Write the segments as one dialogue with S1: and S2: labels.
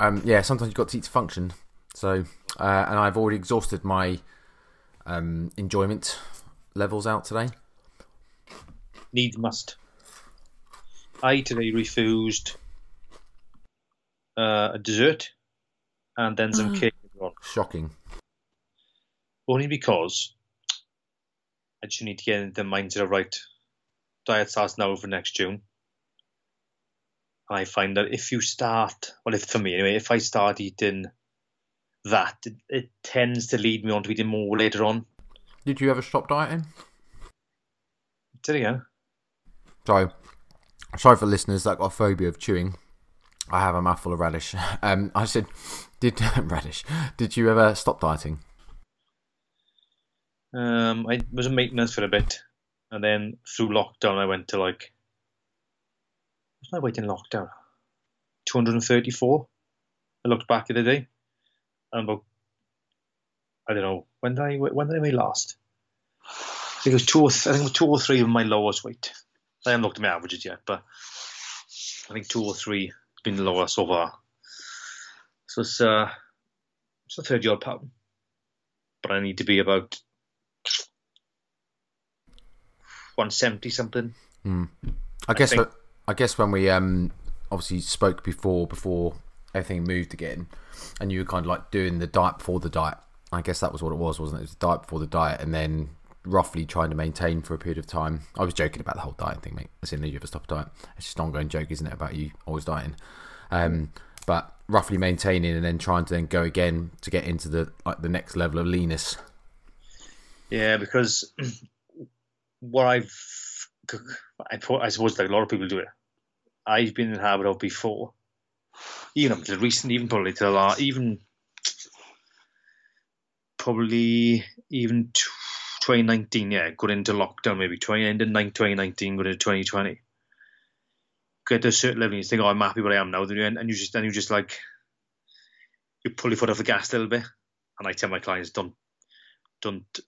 S1: Um, yeah, sometimes you've got to teach to function. So, uh, and I've already exhausted my um, enjoyment levels out today.
S2: Need must. I today refused uh, a dessert and then some cake. as.
S1: Shocking.
S2: Only because I just need to get into the mindset of right. Diet starts now for next June. And I find that if you start, well, if for me anyway, if I start eating that, it, it tends to lead me on to eating more later on.
S1: Did you ever stop dieting?
S2: Did again?
S1: So, sorry for listeners that got a phobia of chewing. I have a mouthful of radish. Um, I said, did radish? Did you ever stop dieting?
S2: Um, I was in maintenance for a bit, and then through lockdown, I went to like. What's my weight in lockdown? 234. I looked back at the day, and about. I don't know when did I when did I weigh last? I think it was two. Or th- I think it was two or three of my lowest weight. I haven't looked at my averages yet, but I think two or three been lower so far. So it's uh, it's a third odd pound, but I need to be about 170 something.
S1: I guess.
S2: think-
S1: I guess when we um obviously spoke before before everything moved again, and you were kind of like doing the diet before the diet. I guess that was what it was, wasn't it? It was the diet before the diet, and then roughly trying to maintain for a period of time. I was joking about the whole diet thing, mate. As in, you ever stop a diet? It's just an ongoing joke, isn't it, about you always dieting? Um, but roughly maintaining and then trying to then go again to get into the like the next level of leanness.
S2: Yeah, because what I've, I, I suppose like a lot of people do it. I've been in the habit of before, even up to recent, even probably to the la even probably even 2019, yeah, going into lockdown, maybe 20 end of 2019, going into 2020. Get to a certain level, and you think, oh, I'm happy where I am now, then you- and you just, then you just like, you pull your foot off the gas a little bit. And I tell my clients, don't, don't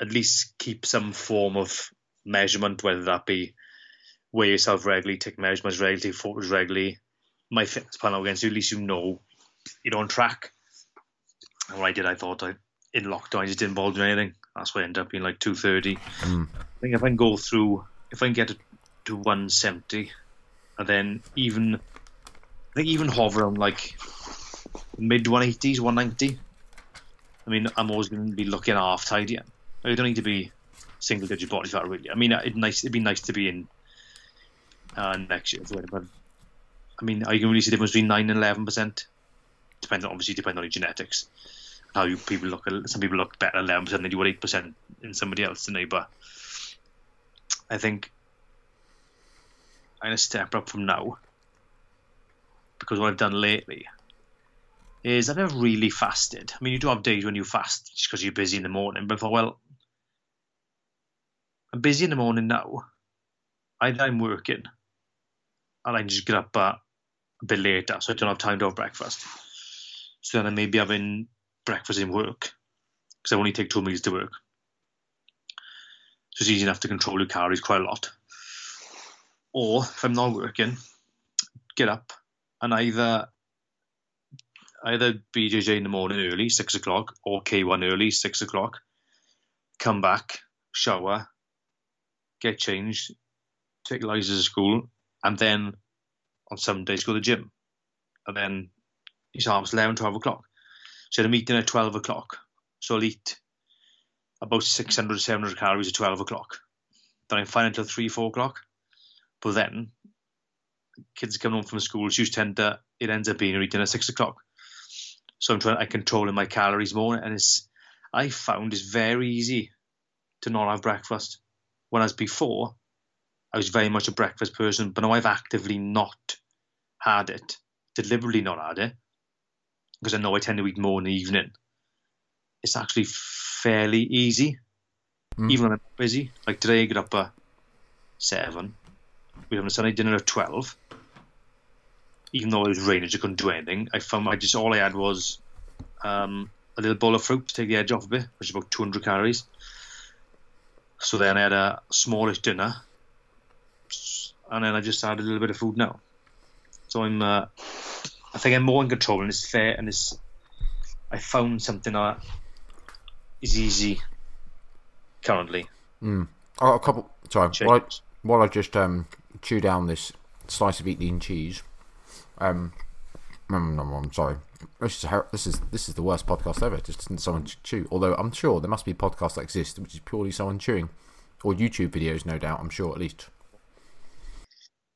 S2: at least keep some form of measurement, whether that be weigh yourself regularly, take measurements regularly, take photos regularly. My fitness plan against you, at least you know you're on track. And what I did, I thought I in lockdown I just didn't bother doing anything. That's why I ended up being like two thirty. I think if I can go through, if I can get it to one seventy, and then even I think even hover on like mid one eighties, one ninety. I mean, I'm always going to be looking half tidy. I don't need to be single digit body fat really. I mean, it'd nice. It'd be nice to be in uh, next year, but I mean, are you can really see the difference between nine and eleven percent? Depends obviously depends on your genetics. How you people look. Some people look better eleven percent than you would eight percent in somebody else, they? But I think I'm gonna step up from now because what I've done lately is I've never really fasted. I mean, you do have days when you fast just because you're busy in the morning, but I thought, well, I'm busy in the morning now. Either I'm working and I just get up a bit later, so I don't have time to have breakfast. So then I may be having breakfast in work because I only take two meals to work. So it's easy enough to control your calories quite a lot. Or if I'm not working, get up and either either BJJ in the morning early, six o'clock, or K1 early, six o'clock. Come back, shower, get changed, take Liza to school, and then on some days go to the gym. And then it's almost 11, 12 o'clock. So I'm eating at 12 o'clock. So I'll eat about 600, 700 calories at 12 o'clock. Then I'm fine until 3, 4 o'clock. But then kids come home from school, you tend to, it ends up being eating at 6 o'clock. So I'm trying, I controlling my calories more, and it's, I found it's very easy to not have breakfast. Whereas before, I was very much a breakfast person, but now I've actively not had it, deliberately not had it, because I know I tend to eat more in the evening. It's actually fairly easy, even when I'm busy. Like today, I get up at seven. We have a Sunday dinner at twelve. even though it was raining, I just couldn't do anything. I found I just all I had was um, a little bowl of fruit to take the edge off a bit, which is about 200 calories. So then I had a smallish dinner, and then I just had a little bit of food now. So I'm, uh, I think I'm more in control, and it's fair, and it's. I found something that is easy currently.
S1: Mm. Oh, a couple. Sorry, while I, while I just um, chew down this slice of Edam cheese. Um, no, no, no, I'm sorry. This is this is this is the worst podcast ever. Just someone chew. Although I'm sure there must be podcasts that exist which is purely someone chewing, or YouTube videos, no doubt. I'm sure at least.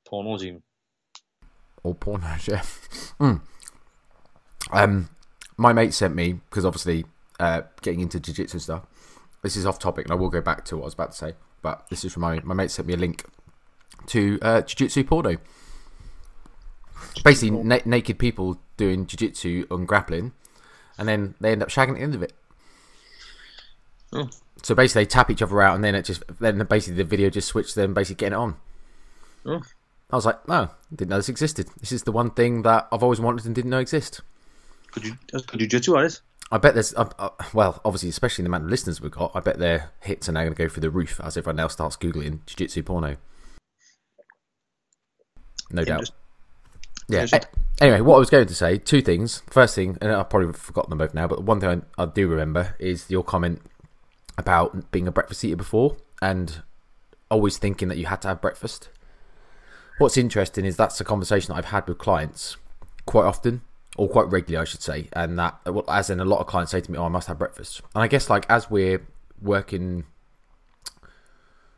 S2: Pornos even.
S1: Or pornos, yeah. mm. Um, my mate sent me because obviously uh, getting into jiu-jitsu stuff. This is off topic, and I will go back to what I was about to say. But this is from my my mate sent me a link to uh, jiu-jitsu porno basically na- naked people doing jiu-jitsu and grappling and then they end up shagging at the end of it
S2: oh.
S1: so basically they tap each other out and then it just then basically the video just switched them basically getting it on
S2: oh.
S1: I was like no didn't know this existed this is the one thing that i've always wanted and didn't know exist
S2: could you could you jiu-jitsu artist
S1: I bet there's, uh, uh, well, obviously, especially the amount of listeners we've got, I bet their hits are now going to go through the roof as everyone now starts Googling Jiu Jitsu porno. No doubt. Yeah. Anyway, what I was going to say, two things. First thing, and I've probably forgotten them both now, but the one thing I, I do remember is your comment about being a breakfast eater before and always thinking that you had to have breakfast. What's interesting is that's a conversation that I've had with clients quite often, or quite regularly, I should say, and that, as in a lot of clients say to me, "Oh, I must have breakfast." And I guess like as we're working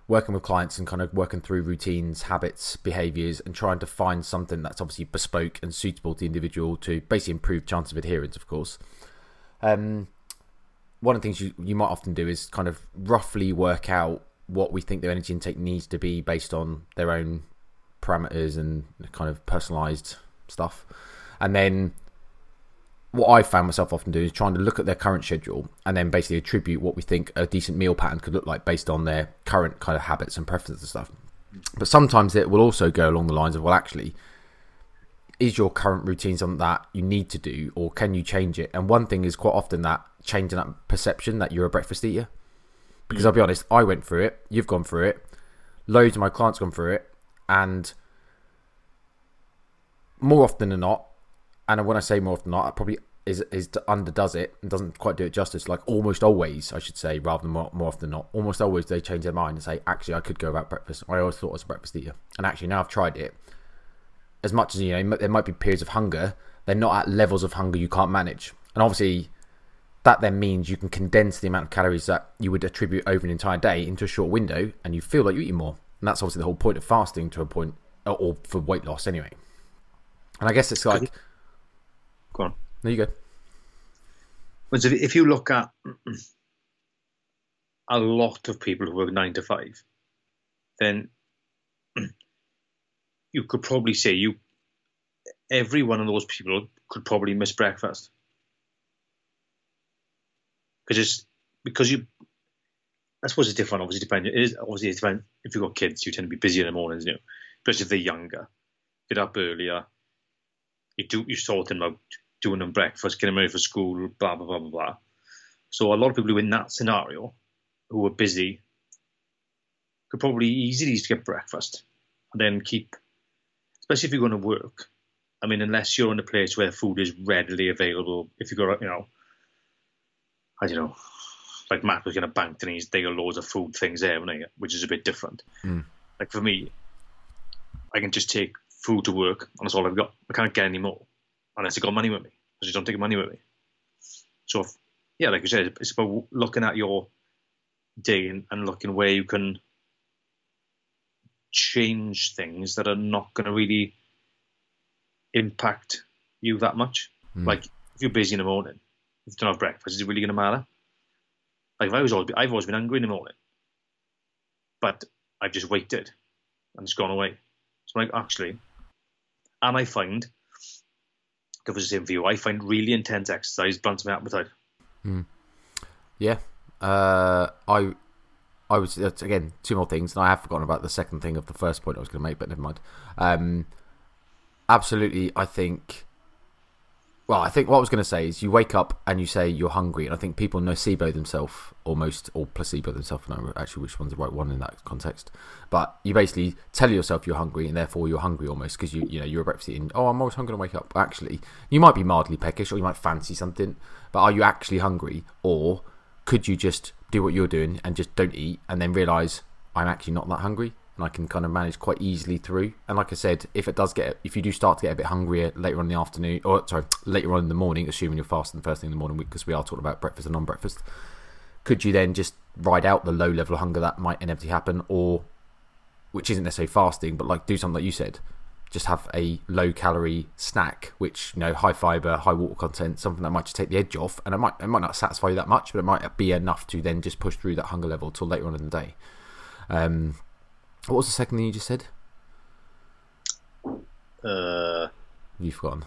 S1: working with clients and kind of working through routines, habits, behaviors, and trying to find something that's obviously bespoke and suitable to the individual to basically improve chance of adherence, of course. Um, one of the things you, you might often do is kind of roughly work out what we think their energy intake needs to be based on their own parameters and kind of personalized stuff. And then what I found myself often doing is trying to look at their current schedule and then basically attribute what we think a decent meal pattern could look like based on their current kind of habits and preferences and stuff. But sometimes it will also go along the lines of, well, actually, is your current routine something that you need to do or can you change it? And one thing is quite often that changing that perception that you're a breakfast eater. Because I'll be honest, I went through it, you've gone through it, loads of my clients gone through it, and more often than not, and when I say more often than not, I probably is is underdoes it and doesn't quite do it justice. Like almost always, I should say, rather than more, more often than not, almost always they change their mind and say, actually, I could go about breakfast. I always thought I was a breakfast eater, and actually now I've tried it. As much as you know, there might be periods of hunger. They're not at levels of hunger you can't manage, and obviously, that then means you can condense the amount of calories that you would attribute over an entire day into a short window, and you feel like you're eating more. And that's obviously the whole point of fasting to a point, or for weight loss anyway. And I guess it's like
S2: Go on.
S1: There you go.
S2: But if you look at a lot of people who work nine to five, then you could probably say you every one of those people could probably miss breakfast because it's because you. I suppose it's different. Obviously, depend. It is obviously it's different. If you've got kids, you tend to be busy in the mornings, you know, especially if they're younger. Get up earlier. You do you sort them out doing them breakfast, getting ready for school, blah blah blah blah blah. So a lot of people who in that scenario, who are busy, could probably easily get breakfast and then keep, especially if you're going to work. I mean, unless you're in a place where food is readily available, if you go, you know, I don't know, like Matt was going to bank and he's got loads of food things there, which is a bit different.
S1: Mm.
S2: Like for me, I can just take food to work and that's all I've got. I can't get any more unless I got money with me. I just don't take money with me. So, if, yeah, like you said, it's about looking at your day and, and looking where you can change things that are not going to really impact you that much. Mm. Like if you're busy in the morning, if you don't have breakfast, is it really going to matter? Like I was always, I've always been angry in the morning, but I've just waited and it's gone away. So I'm like, actually, and I find give us the same view. I find really intense exercise blunts my appetite.
S1: Mm. Yeah, uh, I, I was again two more things, and I have forgotten about the second thing of the first point I was going to make, but never mind. Um, absolutely. I think. Well, I think what I was going to say is you wake up and you say you're hungry, and I think people nocebo themselves almost, or placebo themselves. I don't know actually which one's the right one in that context. But you basically tell yourself you're hungry, and therefore you're hungry almost because you you know you're a breakfast eating. Oh, I'm always hungry to wake up. Actually, you might be mildly peckish, or you might fancy something, but are you actually hungry, or could you just do what you're doing and just don't eat, and then realize I'm actually not that hungry? And I can kind of manage quite easily through. And like I said, if it does get, if you do start to get a bit hungrier later on in the afternoon, or sorry, later on in the morning, assuming you're fasting the first thing in the morning, because we are talking about breakfast and non-breakfast, could you then just ride out the low level of hunger that might inevitably happen, or which isn't necessarily fasting, but like do something like you said, just have a low calorie snack, which you know high fiber, high water content, something that might just take the edge off, and it might it might not satisfy you that much, but it might be enough to then just push through that hunger level till later on in the day. Um, what was the second thing you just said?
S2: Uh,
S1: You've forgotten.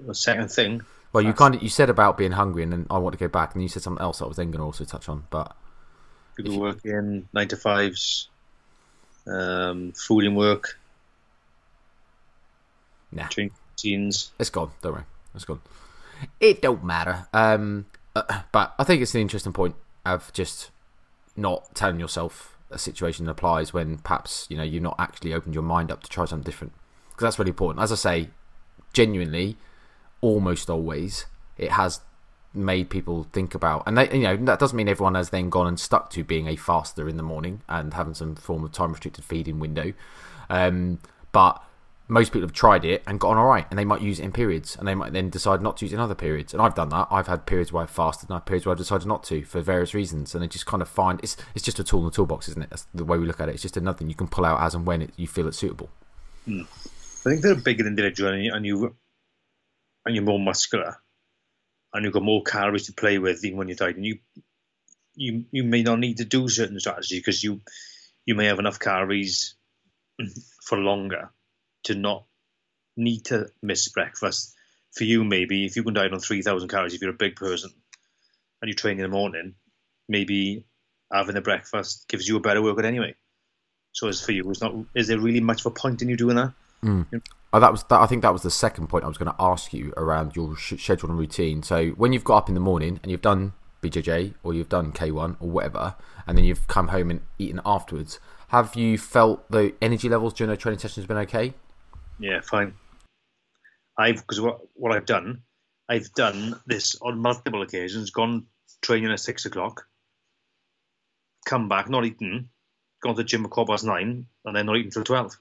S2: the second thing.
S1: Well, you kind of you said about being hungry, and then I want to go back, and you said something else that I was then going to also touch on. But
S2: People working nine to fives, um, food and work,
S1: nah,
S2: routines.
S1: it's gone. Don't worry, it's gone. It don't matter. Um, uh, but I think it's an interesting point of just not telling yourself a situation applies when perhaps you know you've not actually opened your mind up to try something different because that's really important. As I say, genuinely, almost always it has made people think about and they, you know that doesn't mean everyone has then gone and stuck to being a faster in the morning and having some form of time restricted feeding window um, but most people have tried it and gotten all right and they might use it in periods and they might then decide not to use it in other periods. And i've done that. I've had periods where i've fasted and i've periods where i've decided not to for various reasons and they just kind of find it's it's just a tool in the toolbox isn't it? That's the way we look at it. It's just another thing you can pull out as and when it, you feel it's suitable. Hmm.
S2: I think they're a bigger individual, and you and, you, and you're more muscular, and you've got more calories to play with even when you're dieting. You you you may not need to do certain strategies because you you may have enough calories mm, for longer to not need to miss breakfast. For you, maybe if you can diet on three thousand calories, if you're a big person and you train in the morning, maybe having a breakfast gives you a better workout anyway. So as for you, it's not. Is there really much of a point in you doing that? Hmm.
S1: Oh, that was that, I think that was the second point I was going to ask you around your sh- schedule and routine. So when you've got up in the morning and you've done BJJ or you've done K1 or whatever, and then you've come home and eaten afterwards, have you felt the energy levels during the training sessions been okay?
S2: Yeah, fine. I've because what what I've done, I've done this on multiple occasions. Gone training at six o'clock, come back not eaten, gone to the gym at quarter past nine, and then not eaten till twelve.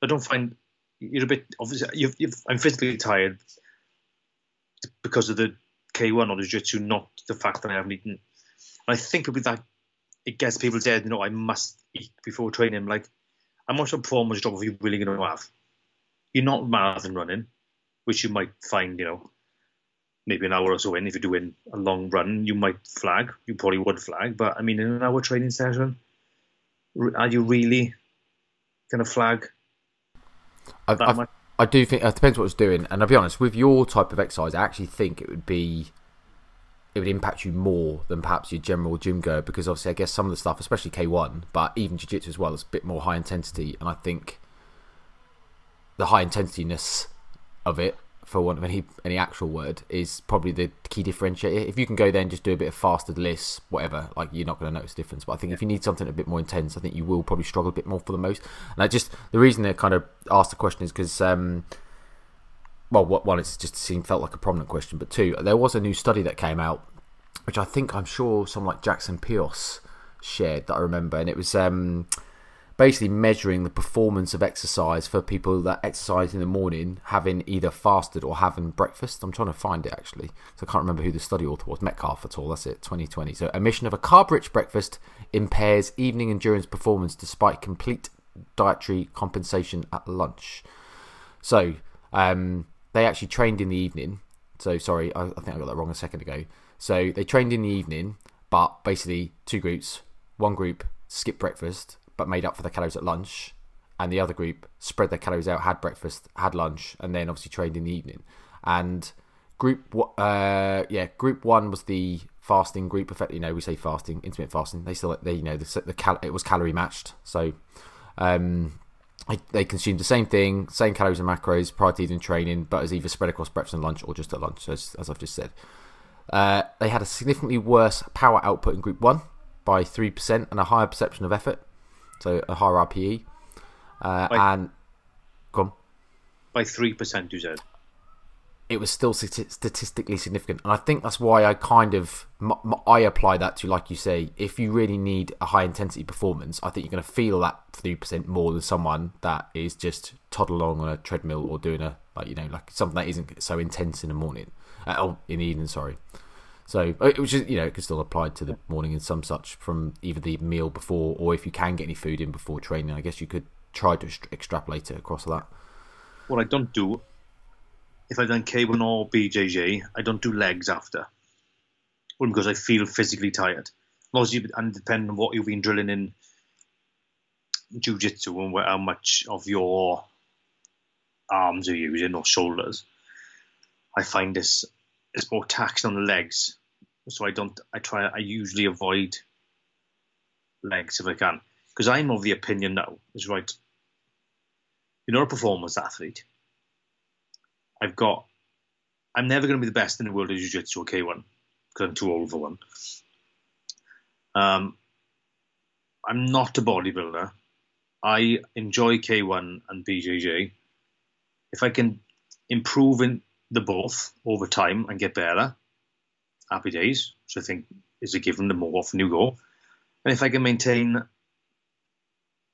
S2: I don't find you're a bit obviously. You've, you've, I'm physically tired because of the K1 or the Jiu-Jitsu, not the fact that I haven't eaten. And I think with that, it gets people head. You know, I must eat before training. Like, how much of a performance job are you really going to have? You're not marathon running, which you might find, you know, maybe an hour or so in. If you're doing a long run, you might flag. You probably would flag. But I mean, in an hour training session, are you really going to flag
S1: I, I? I do think it depends what it's doing, and I'll be honest with your type of exercise. I actually think it would be it would impact you more than perhaps your general gym goer because obviously I guess some of the stuff, especially K one, but even jiu jitsu as well, is a bit more high intensity, and I think the high intensityness of it, for want of any any actual word, is probably the key differentiator. If you can go there and just do a bit of faster lists, whatever, like you're not going to notice a difference. But I think if you need something a bit more intense, I think you will probably struggle a bit more for the most. And I just the reason I kind of asked the question is because. Um, well, one, it's just seemed felt like a prominent question, but two, there was a new study that came out, which I think I'm sure someone like Jackson Peos shared that I remember, and it was um, basically measuring the performance of exercise for people that exercise in the morning, having either fasted or having breakfast. I'm trying to find it actually, so I can't remember who the study author was. Metcalf at all. That's it. 2020. So, omission of a carb-rich breakfast impairs evening endurance performance despite complete dietary compensation at lunch. So, um, they actually trained in the evening. So sorry, I, I think I got that wrong a second ago. So they trained in the evening, but basically two groups. One group skipped breakfast, but made up for the calories at lunch, and the other group spread their calories out, had breakfast, had lunch, and then obviously trained in the evening. And group, uh, yeah, group one was the fasting group. Effect, you know, we say fasting, intermittent fasting. They still, they, you know, the, the cal- it was calorie matched. So, um, they consumed the same thing, same calories and macros prior to eating training, but as either spread across breakfast and lunch or just at lunch, as, as I've just said. Uh, they had a significantly worse power output in Group 1 by 3% and a higher perception of effort, so a higher RPE. Uh, and, Come.
S2: By 3%, you said?
S1: It was still statistically significant, and I think that's why I kind of I apply that to, like you say, if you really need a high intensity performance, I think you're going to feel that three percent more than someone that is just toddle along on a treadmill or doing a like you know like something that isn't so intense in the morning, uh, oh, in the evening, sorry. So, uh, which is you know, it can still apply to the morning and some such from either the meal before or if you can get any food in before training, I guess you could try to extrapolate it across that.
S2: What I don't do if I've done K1 or BJJ, I don't do legs after. One because I feel physically tired. Mostly, and depending on what you've been drilling in jiu-jitsu and how much of your arms you're using or shoulders, I find this it's more taxed on the legs. So I don't. I try. I usually avoid legs if I can because I'm of the opinion now is right. You're not a performance athlete I've got. I'm never going to be the best in the world of jiu-jitsu or K1 because I'm too old for one. Um, I'm not a bodybuilder. I enjoy K1 and BJJ. If I can improve in the both over time and get better, happy days. So I think is a given the more often you go. And if I can maintain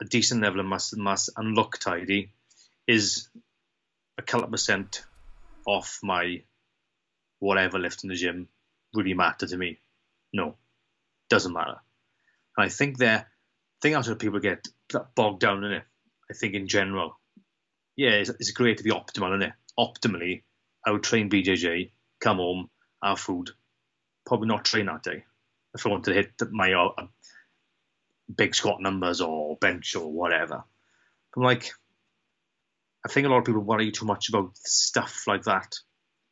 S2: a decent level of muscle mass and look tidy, is a couple percent off my whatever lift in the gym really matter to me? No, doesn't matter. And I think there, I think that's where people get bogged down in it. I think in general, yeah, it's, it's great to be optimal in it. Optimally, I would train BJJ, come home, have food, probably not train that day if I wanted to hit my uh, big squat numbers or bench or whatever. I'm like, I think a lot of people worry too much about stuff like that.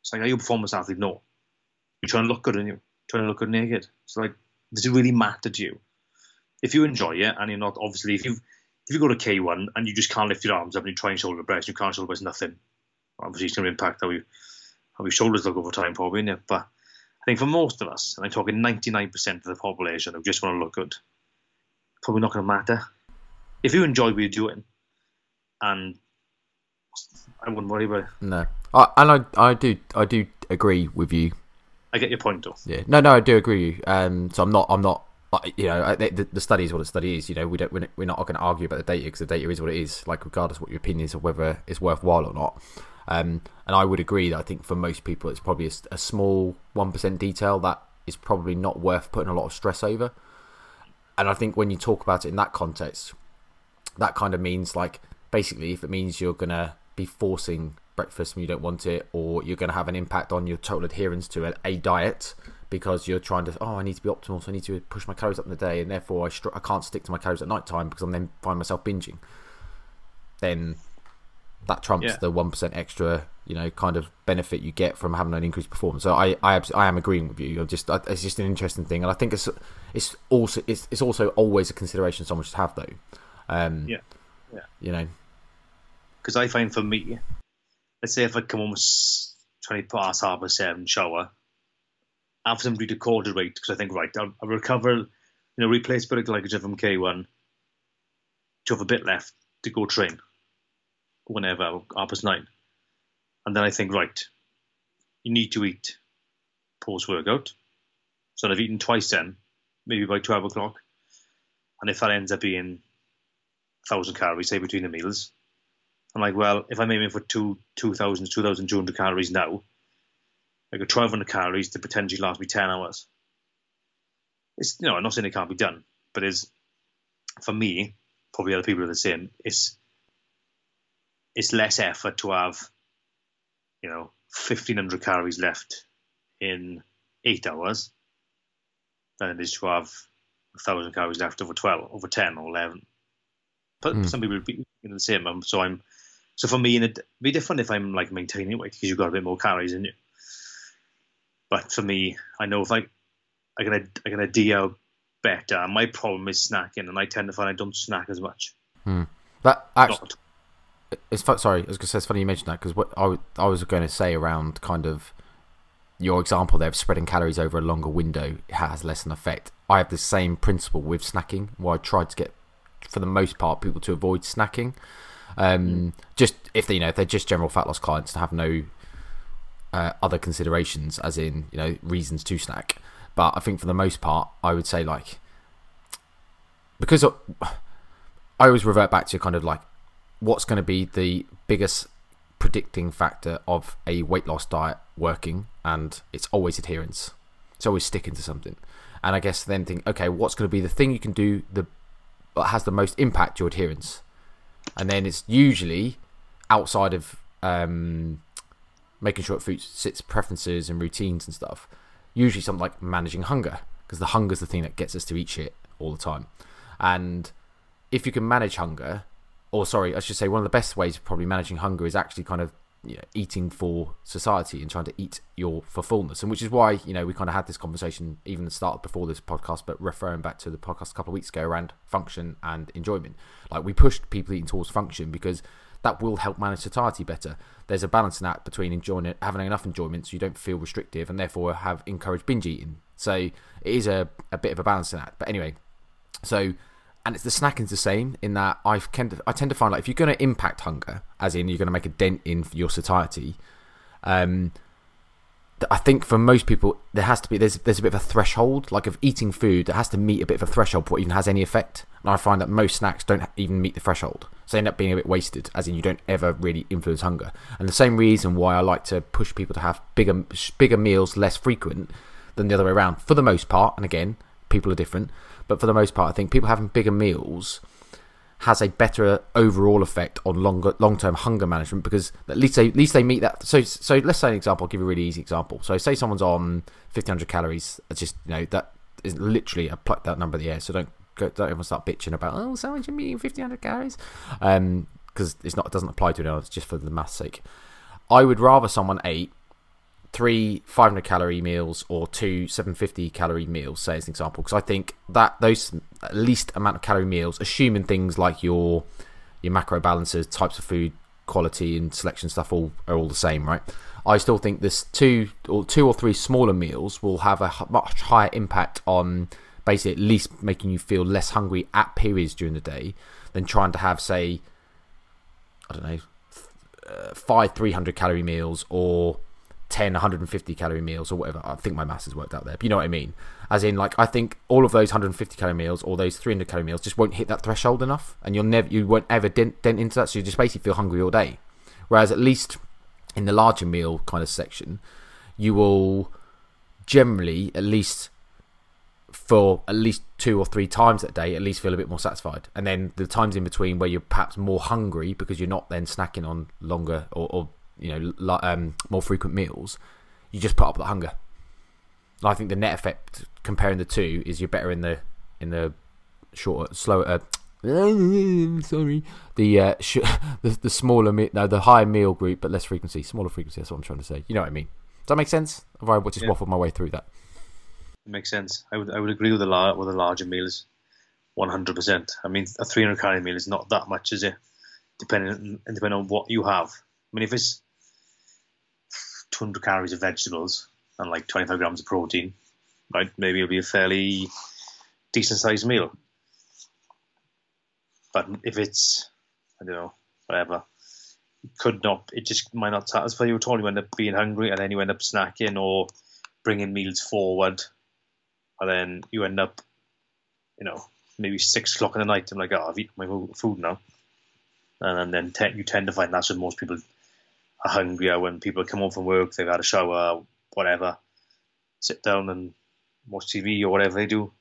S2: It's like, are you a performance athlete? No. You're trying to look good and you're trying to look good naked. It's like, does it really matter to you? If you enjoy it and you're not, obviously, if you if you go to K1 and you just can't lift your arms up and you try and shoulder press, you can't shoulder press nothing. Obviously, it's going to impact how, you, how your shoulders look over time, probably, is But I think for most of us, and I'm talking 99% of the population who just want to look good, probably not going to matter. If you enjoy what you're doing and I wouldn't worry about it.
S1: No, I, and I, I do, I do agree with you.
S2: I get your point, though.
S1: Yeah, no, no, I do agree with you. Um, so I'm not, I'm not, you know, the, the study is what the study is. You know, we don't, we're not going to argue about the data because the data is what it is. Like, regardless of what your opinion is of whether it's worthwhile or not. Um, and I would agree that I think for most people, it's probably a, a small one percent detail that is probably not worth putting a lot of stress over. And I think when you talk about it in that context, that kind of means like basically if it means you're gonna be forcing breakfast when you don't want it, or you're going to have an impact on your total adherence to a, a, diet because you're trying to, oh, I need to be optimal, so I need to push my calories up in the day, and therefore I, str- I can't stick to my calories at night time because I'm then find myself binging. Then that trumps yeah. the one percent extra, you know, kind of benefit you get from having an increased performance. So I, I, I am agreeing with you. You're just, it's just an interesting thing, and I think it's, it's also, it's, it's also always a consideration someone should have, though. Um,
S2: yeah, yeah.
S1: You know,
S2: because I find for me, let's say if I come home 20 past half past seven, shower, have some quarter rate because I think, right, I'll, I'll, recover, you know, replace bit of glycogen from K1 to have a bit left to go train whenever, half past nine. And then I think, right, you need to eat post workout. So I've eaten twice then, maybe by 12 o'clock. And if that ends up being 1,000 calories, say, between the meals, I'm like, well, if I'm aiming for two 2,000 2,200 calories now, I got 1,200 calories to potentially last me 10 hours. It's you know, I'm not saying it can't be done, but it's for me, probably other people are the same. It's it's less effort to have, you know, 1,500 calories left in eight hours than it is to have a thousand calories left over 12, over 10 or 11. But mm. some people would are the same. Um, so I'm so for me, it'd be different if I'm like maintaining weight because you've got a bit more calories in you. But for me, I know if I I'm gonna I'm gonna deal better. My problem is snacking, and I tend to find I don't snack as much.
S1: Hmm. That actually, it's fu- sorry. I was gonna say it's funny you mentioned that because what I, w- I was going to say around kind of your example there of spreading calories over a longer window has less an effect. I have the same principle with snacking, where I tried to get, for the most part, people to avoid snacking. Um, just if they, you know, if they're just general fat loss clients and have no uh, other considerations, as in you know reasons to snack. But I think for the most part, I would say like because of, I always revert back to kind of like what's going to be the biggest predicting factor of a weight loss diet working, and it's always adherence. It's always sticking to something. And I guess then think, okay, what's going to be the thing you can do the that has the most impact your adherence, and then it's usually outside of um, making sure it fits preferences and routines and stuff. Usually something like managing hunger, because the hunger is the thing that gets us to eat shit all the time. And if you can manage hunger, or sorry, I should say one of the best ways of probably managing hunger is actually kind of you know, eating for satiety and trying to eat your for fullness, and which is why you know we kind of had this conversation even started before this podcast, but referring back to the podcast a couple of weeks ago around function and enjoyment. Like we pushed people eating towards function because that will help manage satiety better. There's a balancing act between enjoying it, having enough enjoyment so you don't feel restrictive, and therefore have encouraged binge eating. So it is a, a bit of a balancing act. But anyway, so and it's the snacking's the same in that I tend to, I tend to find like if you're going to impact hunger, as in you're going to make a dent in your satiety, um, I think for most people there has to be there's there's a bit of a threshold like of eating food that has to meet a bit of a threshold before it even has any effect. And I find that most snacks don't even meet the threshold, so they end up being a bit wasted, as in you don't ever really influence hunger. And the same reason why I like to push people to have bigger bigger meals less frequent than the other way around for the most part. And again, people are different, but for the most part, I think people having bigger meals has a better overall effect on longer long term hunger management because at least they at least they meet that. So so let's say an example. I'll give you a really easy example. So say someone's on fifteen hundred calories. It's just you know that is literally a plucked that number in the air. So don't go, don't even start bitching about oh someone should be eating fifteen hundred calories, um because it's not it doesn't apply to anyone. It's just for the math's sake. I would rather someone ate three 500 calorie meals or two 750 calorie meals say as an example. Because i think that those least amount of calorie meals assuming things like your your macro balances types of food quality and selection stuff all are all the same right? I still think this two or two or three smaller meals will have a much higher impact on basically at least making you feel less hungry at periods during the day than trying to have say i don't know uh, five 300 calorie meals or 10 150 calorie meals or whatever. I think my maths has worked out there but you know what i mean? As in like i think all of those 150 calorie meals or those 300 calorie meals just won't hit that threshold enough and you'll never you won't ever dent, dent into that so you just basically feel hungry all day. Whereas at least in the larger meal kind of section you will generally at least for at least two or three times that day at least feel a bit more satisfied. And then the times in between where you're perhaps more hungry because you're not then snacking on longer or, or you know um, more frequent meals, you just put up the hunger. I think the net effect comparing the two is you're better in the in the shorter, slower. Uh, sorry, the, uh, sh- the the smaller no the higher meal group but less frequency, smaller frequency. That's what I'm trying to say. You know what I mean? Does that make sense? Have I just yeah. waffled my way through that?
S2: It makes sense. I would I would agree with the lar- with the larger meals, one hundred percent. I mean, a three hundred calorie meal is not that much, is it? Depending depending on what you have. I mean, if it's 200 calories of vegetables and like 25 grams of protein, right? Maybe it'll be a fairly decent sized meal. But if it's, I don't know, whatever, it could not, it just might not satisfy you at all. You end up being hungry and then you end up snacking or bringing meals forward. And then you end up, you know, maybe six o'clock in the night. I'm like, oh, I've eaten my food now. And then you tend to find that's what most people are hungrier when people come home from work, they've had a shower, whatever, sit down and watch TV or whatever they do.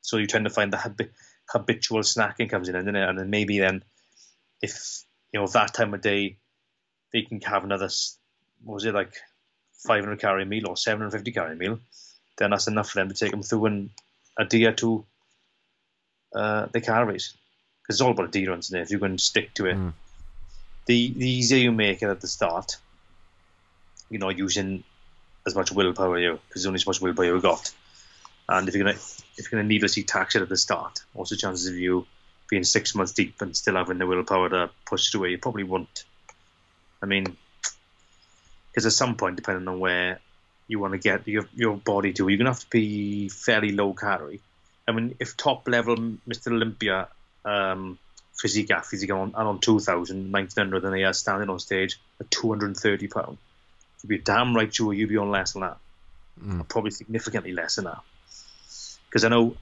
S2: So you tend to find the habitual snacking comes in, and then and then maybe then if you know that time of day they can have another what was it like 500 calorie meal or 750 calorie meal, then that's enough for them to take them through and adhere to uh, the calories because it's all about adherence. And if you can stick to it. Mm the the easier you make it at the start, you know, using as much willpower you because only so much willpower you got. And if you're gonna if you're gonna needlessly tax it at the start, what's the chances of you being six months deep and still having the willpower to push it, you probably won't. I mean, because at some point, depending on where you want to get your your body to, you're gonna have to be fairly low calorie. I mean, if top level Mr. Olympia um, physique athletes are on, are on 2,000, 1900, and they are standing on stage at 230 pound, you'd be damn right sure you'd be on less than that,
S1: Mm.
S2: probably significantly less than that. Because I know,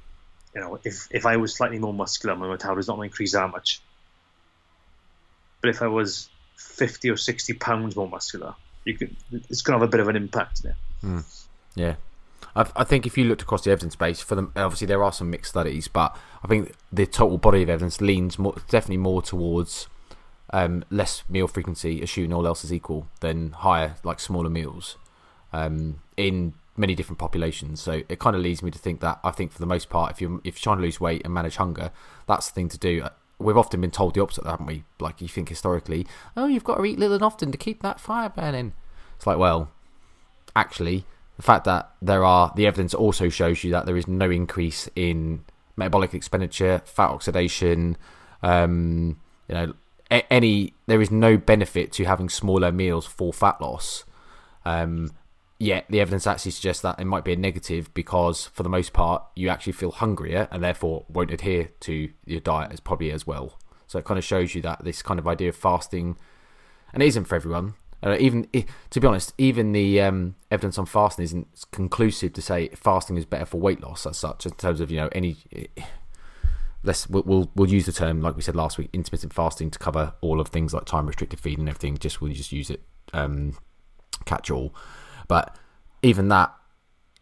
S2: you know, if if I was slightly more muscular, my metabolism is not going to increase that much. But if I was 50 or 60 pounds more muscular, you could it's going to have a bit of an impact there.
S1: Yeah. I, I think if you looked across the evidence base for them, obviously there are some mixed studies, but I think the total body of evidence leans more, definitely more towards um, less meal frequency, assuming all else is equal, than higher, like smaller meals um, in many different populations. So it kind of leads me to think that I think for the most part, if you're if you're trying to lose weight and manage hunger, that's the thing to do. We've often been told the opposite, haven't we? Like you think historically, oh, you've got to eat little and often to keep that fire burning. It's like, well, actually, the fact that there are the evidence also shows you that there is no increase in metabolic expenditure, fat oxidation, um, you know, any there is no benefit to having smaller meals for fat loss. Um, yet the evidence actually suggests that it might be a negative because for the most part you actually feel hungrier and therefore won't adhere to your diet as probably as well. So it kind of shows you that this kind of idea of fasting, and it isn't for everyone. Uh, even to be honest, even the um, evidence on fasting isn't conclusive to say fasting is better for weight loss as such. In terms of you know any, let's we'll, we'll we'll use the term like we said last week, intermittent fasting to cover all of things like time restricted feeding and everything. Just we'll just use it um, catch all, but even that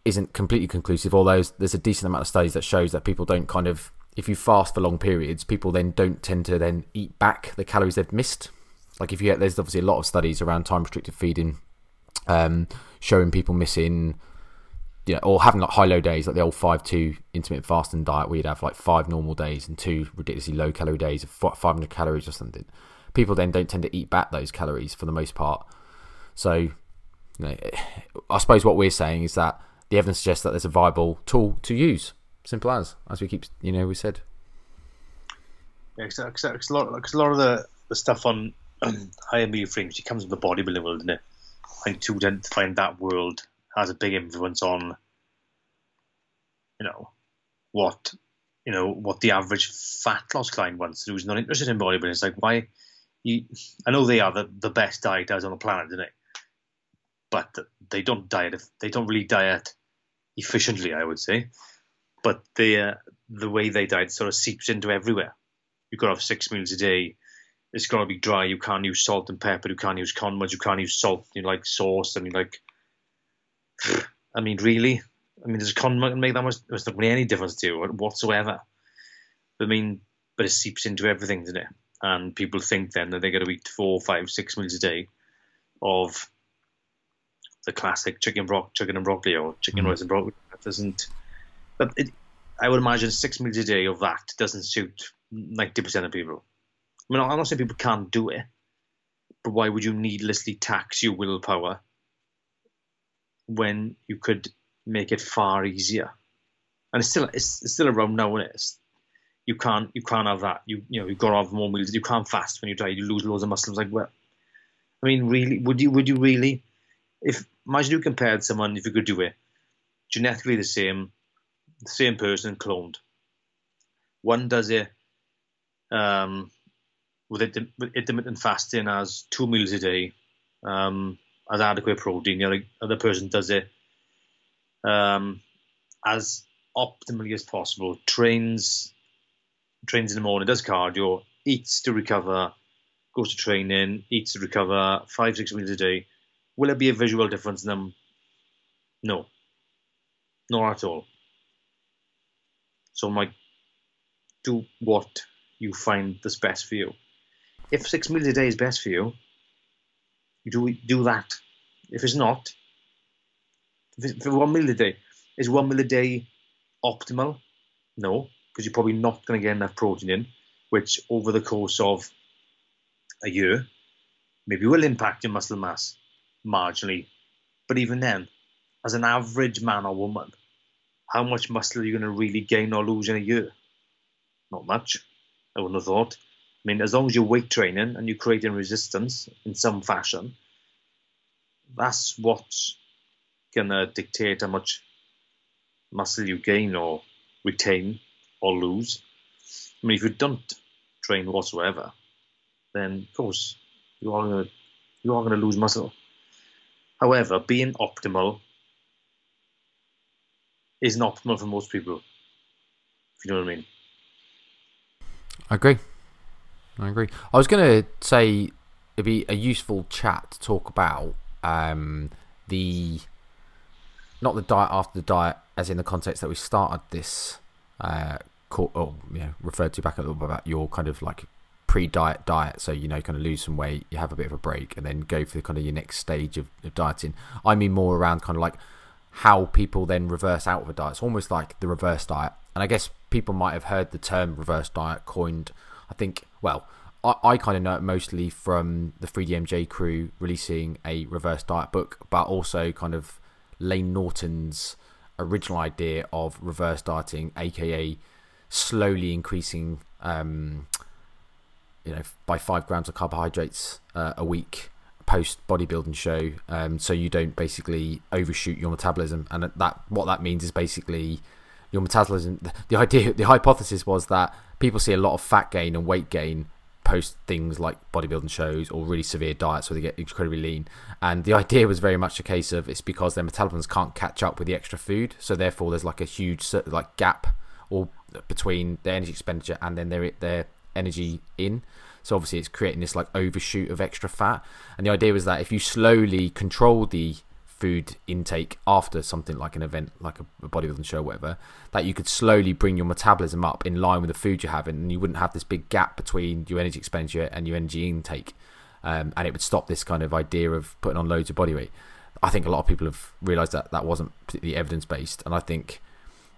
S1: isn't completely conclusive. Although there's a decent amount of studies that shows that people don't kind of if you fast for long periods, people then don't tend to then eat back the calories they've missed. Like if you get, there's obviously a lot of studies around time restricted feeding, um, showing people missing, you know, or having like high low days, like the old five two intermittent fasting diet, where you'd have like five normal days and two ridiculously low calorie days of 500 calories or something. People then don't tend to eat back those calories for the most part. So, you know, I suppose what we're saying is that the evidence suggests that there's a viable tool to use. Simple as, as we keep, you know, we said.
S2: Yeah, because a lot, cause a lot of the, the stuff on higher meal frequency comes from the bodybuilding world, isn't it? I tend to find that world has a big influence on, you know, what you know what the average fat loss client wants to do. who's not interested in bodybuilding. It's like why you I know they are the, the best dieters on the planet, isn't it? But they don't diet they don't really diet efficiently, I would say. But they uh, the way they diet sort of seeps into everywhere. You've got to have six meals a day. It's got to be dry. You can't use salt and pepper. You can't use condiments. You can't use salt. You like sauce and you like. I mean, really? I mean, does a condiment make that much? It's not really any difference to you whatsoever. But, I mean, but it seeps into everything, doesn't it? And people think then that they're going to eat four, five, six meals a day of the classic chicken bro- chicken and broccoli or chicken
S1: Mm.
S2: rice and broccoli. That doesn't. But it, I would imagine six meals a day of that doesn't suit ninety percent of people. I mean, I'm not saying people can't do it, but why would you needlessly tax your willpower when you could make it far easier? And it's still it's, it's still around now, isn't it? It's, you can't you can't have that. You you know you've got to have more meals. You can't fast when you die. You lose loads of muscles. Like well, I mean, really, would you would you really? If imagine you compared someone if you could do it genetically the same, the same person cloned. One does it um, with, it, with intermittent fasting as two meals a day, um, as adequate protein. The other, person does it um, as optimally as possible. Trains trains in the morning, does cardio, eats to recover, goes to training, eats to recover, five six meals a day. Will it be a visual difference in them? No, not at all. So, Mike, do what you find that's best for you. If six meals a day is best for you, you do do that. If it's not, if it's for one meal a day, is one meal a day optimal? No, because you're probably not going to get enough protein in, which over the course of a year maybe will impact your muscle mass marginally. But even then, as an average man or woman, how much muscle are you going to really gain or lose in a year? Not much. I wouldn't have thought. I mean, as long as you're weight training and you're creating resistance in some fashion, that's what's gonna dictate how much muscle you gain or retain or lose. I mean, if you don't train whatsoever, then of course you are gonna you are gonna lose muscle. However, being optimal isn't optimal for most people. If you know what I mean.
S1: I agree. I agree. I was going to say it'd be a useful chat to talk about um, the not the diet after the diet, as in the context that we started this uh, yeah, referred to back a little bit about your kind of like pre-diet diet. So you know, kind of lose some weight, you have a bit of a break, and then go for the kind of your next stage of, of dieting. I mean more around kind of like how people then reverse out of a diet. It's almost like the reverse diet. And I guess people might have heard the term reverse diet coined. I think, well, I, I kind of know it mostly from the 3DMJ crew releasing a reverse diet book, but also kind of Lane Norton's original idea of reverse dieting, aka slowly increasing, um, you know, by five grams of carbohydrates uh, a week post bodybuilding show, um, so you don't basically overshoot your metabolism. And that what that means is basically your metabolism. The idea, the hypothesis was that people see a lot of fat gain and weight gain post things like bodybuilding shows or really severe diets where they get incredibly lean. And the idea was very much a case of it's because their metabolisms can't catch up with the extra food, so therefore there's like a huge like gap or between their energy expenditure and then their their energy in. So obviously, it's creating this like overshoot of extra fat. And the idea was that if you slowly control the food intake after something like an event, like a, bodybuilding show, whatever, that you could slowly bring your metabolism up in line with the food you're having, and you wouldn't have this big gap between your energy expenditure and your energy intake. Um, and it would stop this kind of idea of putting on loads of body weight. I think a lot of people have realised that that wasn't particularly evidence based, and I think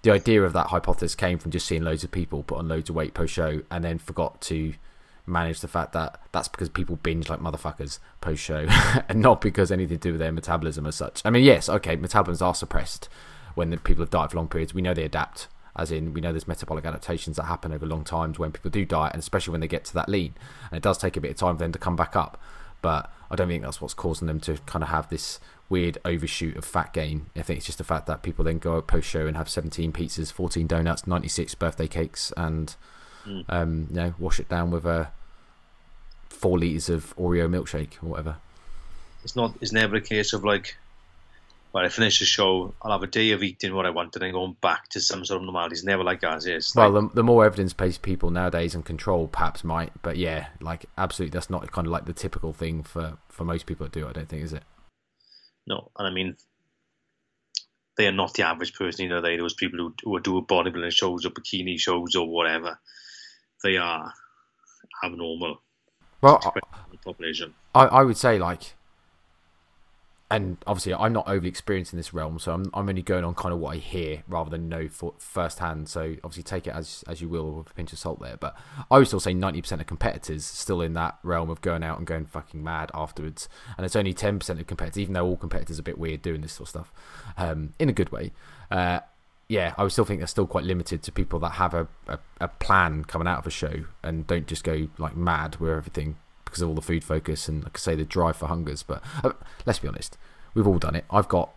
S1: the idea of that hypothesis came from just seeing loads of people put on loads of weight post show and then forgot to manage the fact that that's because people binge like motherfuckers post show and not because anything to do with their metabolism as such. I mean, yes, okay, metabolisms are suppressed when the people have died for long periods. We know they adapt, as in we know there's metabolic adaptations that happen over long times when people do diet, and especially when they get to that lean. And it does take a bit of time for them to come back up. But I don't think that's what's causing them to kind of have this weird overshoot of fat gain. I think it's just the fact that people then go post show and have 17 pizzas, 14 donuts, 96 birthday cakes, and mm. um, you know, wash it down with a four liters of Oreo milkshake or whatever.
S2: It's not. It's never a case of like, when I finish the show, I'll have a day of eating what I want and then going back to some sort of normality. It's never like that. It's
S1: well, the, the more evidence-based people nowadays and control perhaps might, but yeah, like absolutely, that's not kind of like the typical thing for for most people to do. I don't think is it.
S2: No, and I mean, they are not the average person. You know, they those people who, who do bodybuilding shows or bikini shows or whatever. They are abnormal
S1: well, population. I, I would say like, and obviously I'm not overly experienced in this realm, so I'm I'm only going on kind of what I hear rather than know for firsthand. So obviously take it as as you will with a pinch of salt there. But I would still say 90% of competitors still in that realm of going out and going fucking mad afterwards, and it's only 10% of competitors, even though all competitors are a bit weird doing this sort of stuff, um, in a good way. Uh, yeah, I would still think they're still quite limited to people that have a, a, a, plan coming out of a show and don't just go like mad with everything because of all the food focus and, like I say, the drive for hungers. But uh, let's be honest, we've all done it. I've got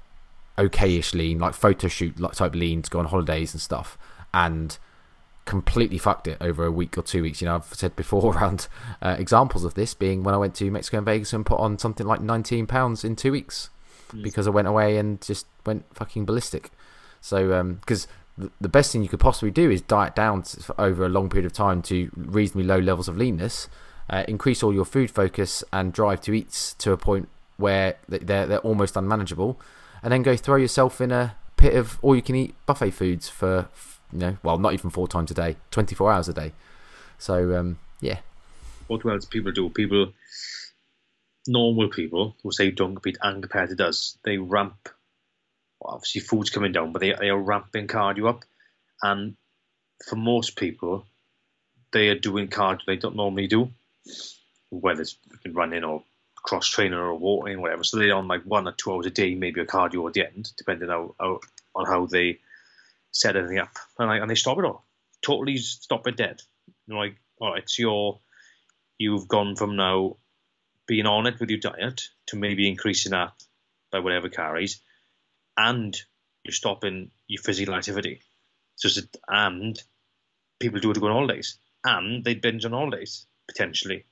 S1: okayish lean, like photo shoot like type lean to go on holidays and stuff, and completely fucked it over a week or two weeks. You know, I've said before around uh, examples of this being when I went to Mexico and Vegas and put on something like 19 pounds in two weeks mm. because I went away and just went fucking ballistic. So, because um, the best thing you could possibly do is diet down over a long period of time to reasonably low levels of leanness, uh, increase all your food focus and drive to eats to a point where they're they're almost unmanageable, and then go throw yourself in a pit of all you can eat buffet foods for you know well not even four times a day, twenty four hours a day. So um, yeah.
S2: What else people do? People, normal people who say don't compete and competitors, they ramp obviously food's coming down, but they, they are ramping cardio up. And for most people, they are doing cardio they don't normally do, whether it's running or cross training or walking whatever. So they're on like one or two hours a day, maybe a cardio at the end, depending on how, on how they set everything up. And, and they stop it all, totally stop it dead. You know, like all right, so you're you've gone from now being on it with your diet to maybe increasing that by whatever calories, and you're stopping your physical activity. So it's and people do it to go on holidays, and they binge on holidays potentially.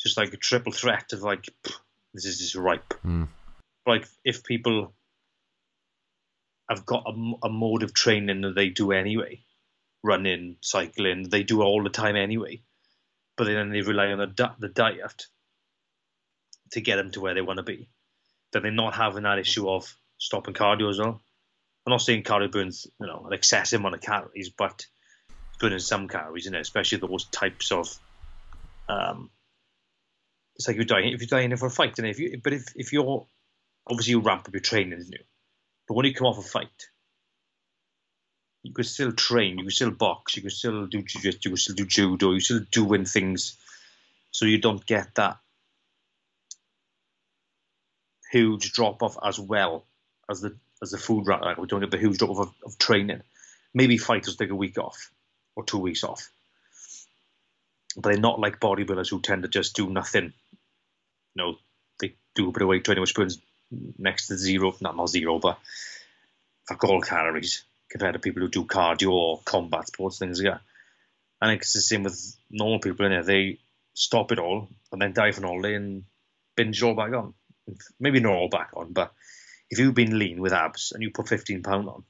S2: Just like a triple threat of like, this is just ripe.
S1: Mm.
S2: Like if people have got a, a mode of training that they do anyway, running, cycling, they do it all the time anyway, but then they rely on the, the diet to get them to where they want to be. Then they're not having that issue of stopping cardio as well. I'm not saying cardio burns, you know, an excessive amount of calories, but burning some calories, you know, especially those types of. Um, it's like you're dying if you're dying for a fight, and if you, but if if you're obviously you ramp up your training, you? But when you come off a fight, you can still train, you can still box, you can still do jiu-jitsu, you can still do judo, you still doing things, so you don't get that huge drop off as well as the as the food rat. Like we don't get the huge drop of, of training. Maybe fighters take a week off or two weeks off, but they're not like bodybuilders who tend to just do nothing. You know, they do a bit of weight training, which burns next to zero, not not zero, but all calories compared to people who do cardio or combat sports things like that. And it's the same with normal people in there. They stop it all and then dive on all day and binge all back on. Maybe not all back on, but if you've been lean with abs and you put 15 pound on,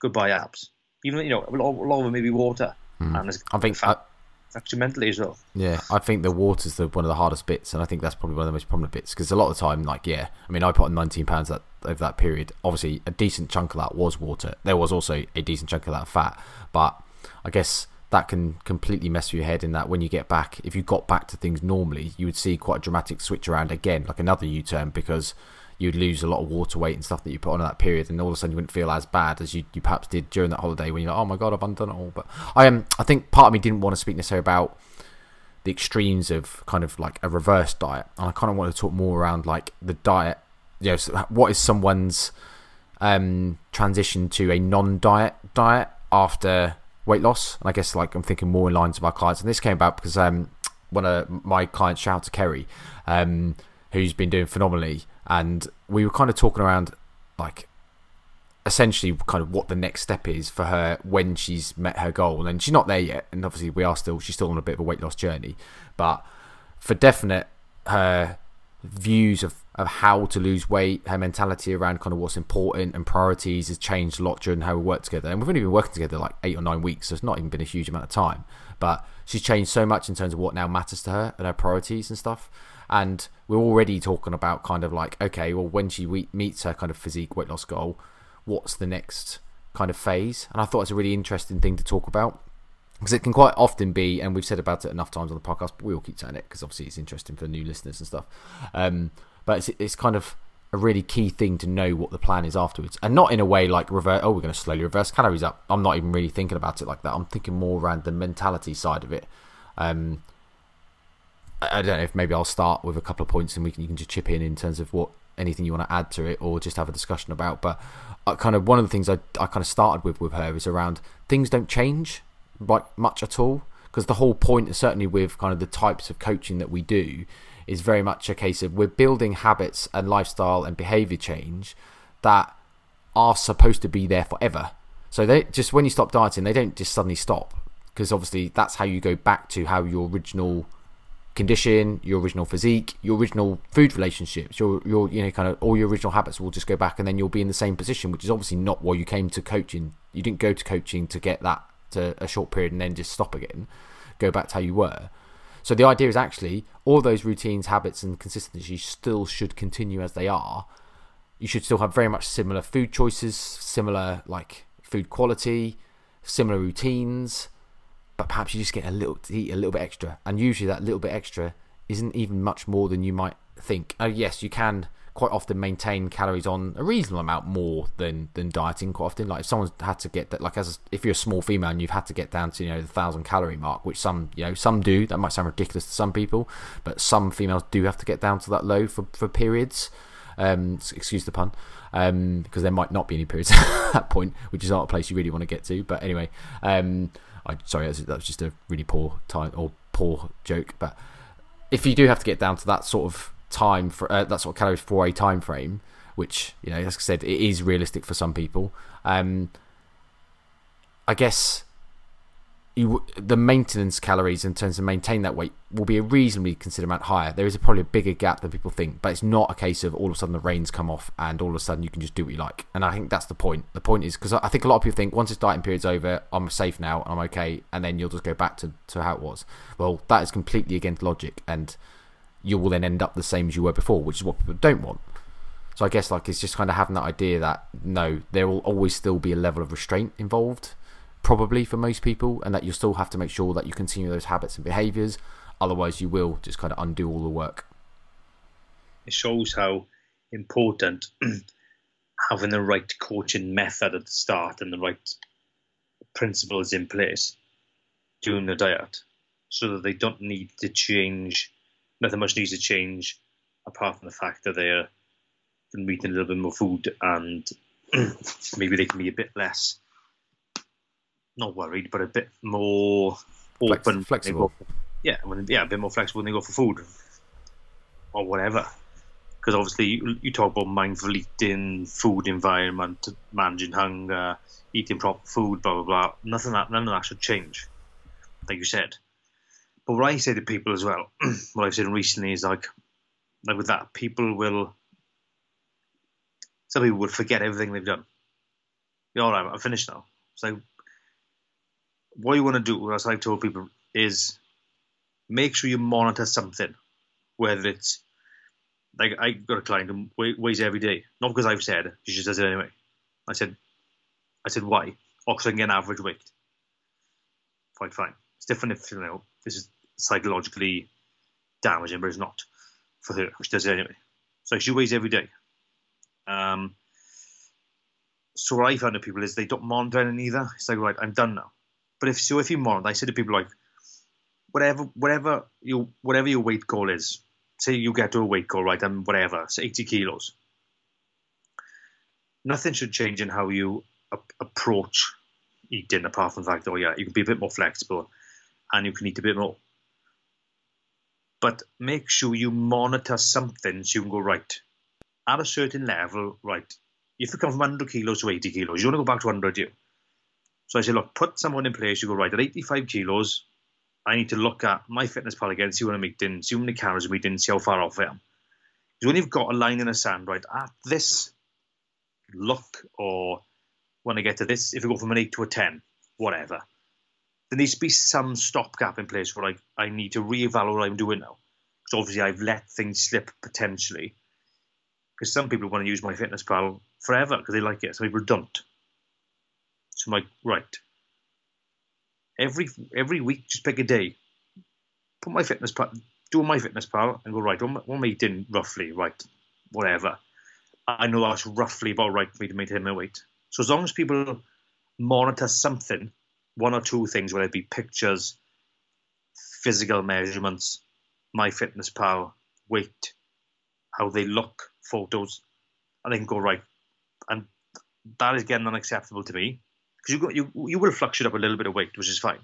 S2: goodbye abs. Even you know a lot, a lot of it may be water,
S1: Hmm.
S2: and
S1: I think
S2: fat, affects mentally as well.
S1: Yeah, I think the water's the one of the hardest bits, and I think that's probably one of the most prominent bits because a lot of the time, like, yeah, I mean, I put on 19 pounds that over that period. Obviously, a decent chunk of that was water. There was also a decent chunk of that fat, but I guess that can completely mess with your head in that when you get back, if you got back to things normally, you would see quite a dramatic switch around again, like another U-turn because you'd lose a lot of water weight and stuff that you put on in that period, and all of a sudden you wouldn't feel as bad as you, you perhaps did during that holiday when you're like, oh my god, I've undone it all. But I am, um, I think part of me didn't want to speak necessarily about the extremes of kind of like a reverse diet, and I kind of want to talk more around like the diet. You know, what is someone's um, transition to a non-diet diet after weight loss? And I guess like I'm thinking more in lines of our clients, and this came about because um, one of my clients, shout out to Kerry, um, who's been doing phenomenally, and we were kind of talking around like essentially kind of what the next step is for her when she's met her goal and she's not there yet and obviously we are still she's still on a bit of a weight loss journey but for definite her views of, of how to lose weight her mentality around kind of what's important and priorities has changed a lot during how we work together and we've only been working together like eight or nine weeks so it's not even been a huge amount of time but she's changed so much in terms of what now matters to her and her priorities and stuff and we're already talking about kind of like okay well when she meets her kind of physique weight loss goal what's the next kind of phase. And I thought it's a really interesting thing to talk about because it can quite often be, and we've said about it enough times on the podcast, but we will keep saying it because obviously it's interesting for new listeners and stuff. Um, but it's, it's kind of a really key thing to know what the plan is afterwards, and not in a way like revert. Oh, we're going to slowly reverse calories up. I'm not even really thinking about it like that. I'm thinking more around the mentality side of it. Um, I, don't know if maybe I'll start with a couple of points, and we can you can just chip in in terms of what anything you want to add to it, or just have a discussion about. But I kind of one of the things I, I kind of started with with her is around things don't change much at all. Because the whole point certainly with kind of the types of coaching that we do is very much a case of we're building habits and lifestyle and behavior change that are supposed to be there forever. So they just when you stop dieting they don't just suddenly stop. Because obviously that's how you go back to how your original condition, your original physique, your original food relationships, your your you know kind of all your original habits will just go back, and then you'll be in the same position, which is obviously not why you came to coaching. You didn't go to coaching to get that to a short period and then just stop again, go back to how you were. So the idea is actually all those routines, habits, and consistencies still should continue as they are. You should still have very much similar food choices, similar like food quality, similar routines but perhaps you just get a little eat a little bit extra, and usually that little bit extra isn't even much more than you might think. Oh, yes, you can quite often maintain calories on a reasonable amount more than than dieting quite often. Like if someone's had to get that like as a, if you're a small female and you've had to get down to you know the thousand calorie mark which some you know some do that might sound ridiculous to some people but some females do have to get down to that low for for periods. Um excuse the pun um because there might not be any periods at that point which is not a place you really want to get to but anyway um I sorry, that was, just a really poor time or poor joke. But if you do have to get down to that sort of time for uh, that sort of calories for a time frame, which you know, as I said, it is realistic for some people. Um, I guess you, the maintenance calories in terms of maintain that weight will be a reasonably considerable amount higher. There is a, probably a bigger gap than people think, but it's not a case of all of a sudden the reins come off and all of a sudden you can just do what you like. And I think that's the point. The point is because I think a lot of people think once this dieting period's over, I'm safe now I'm okay, and then you'll just go back to, to how it was. Well, that is completely against logic, and you will then end up the same as you were before, which is what people don't want. So I guess like it's just kind of having that idea that no, there will always still be a level of restraint involved probably for most people, and that you still have to make sure that you continue those habits and behaviors. Otherwise, you will just kind of undo all the work.
S2: It shows how important having the right coaching method at the start and the right principles in place during the diet so that they don't need to change, nothing much needs to change apart from the fact that they're eating a little bit more food and maybe they can be a bit less not worried, but a bit more open,
S1: Flex, flexible.
S2: yeah, when, yeah, a bit more flexible when they go for food or whatever. Because obviously, you, you, talk about mindful eating, food environment, managing hunger, eating proper food, blah blah blah. Nothing that none of that should change, like you said. But what I say to people as well, what I've said recently is like, like with that, people will, some people will forget everything they've done. Yeah, all right, I'm finished now. So what you want to do, as I've told people, is make sure you monitor something, whether it's like I got a client who weighs every day, not because I've said she just does it anyway. I said, I said why? Oh, because I can get an average weight. Fine, fine. It's different if you know this is psychologically damaging, but it's not for her. She does it anyway. So she weighs every day. Um, so what I found with people is they don't monitor it either. It's like, right, I'm done now. But if so, if you monitor, I say to people like, whatever, whatever your whatever your weight goal is, say you get to a weight goal, right, and whatever, say 80 kilos. Nothing should change in how you approach eating, apart from the fact, oh yeah, you can be a bit more flexible, and you can eat a bit more. But make sure you monitor something so you can go right at a certain level, right? If you come from 100 kilos to 80 kilos, you want to go back to 100, you. So I said, look, put someone in place. You go right at 85 kilos. I need to look at MyFitnessPal again, see what I'm eating, see how many calories I'm eating, see how far off I am. Because when you've got a line in the sand, right, at this look, or when I get to this, if you go from an 8 to a 10, whatever, there needs to be some stopgap in place where I, I need to reevaluate what I'm doing now. Because obviously I've let things slip potentially. Because some people want to use MyFitnessPal forever because they like it. Some people don't. So I'm right. Every every week, just pick a day. Put my fitness MyFitnessPal, do MyFitnessPal, and go right. What am I eating roughly? Right, whatever. I know that's roughly about right for me to maintain my weight. So as long as people monitor something, one or two things, whether it be pictures, physical measurements, MyFitnessPal, weight, how they look, photos, and they can go right. And that is getting unacceptable to me because you, you you will fluctuate up a little bit of weight, which is fine.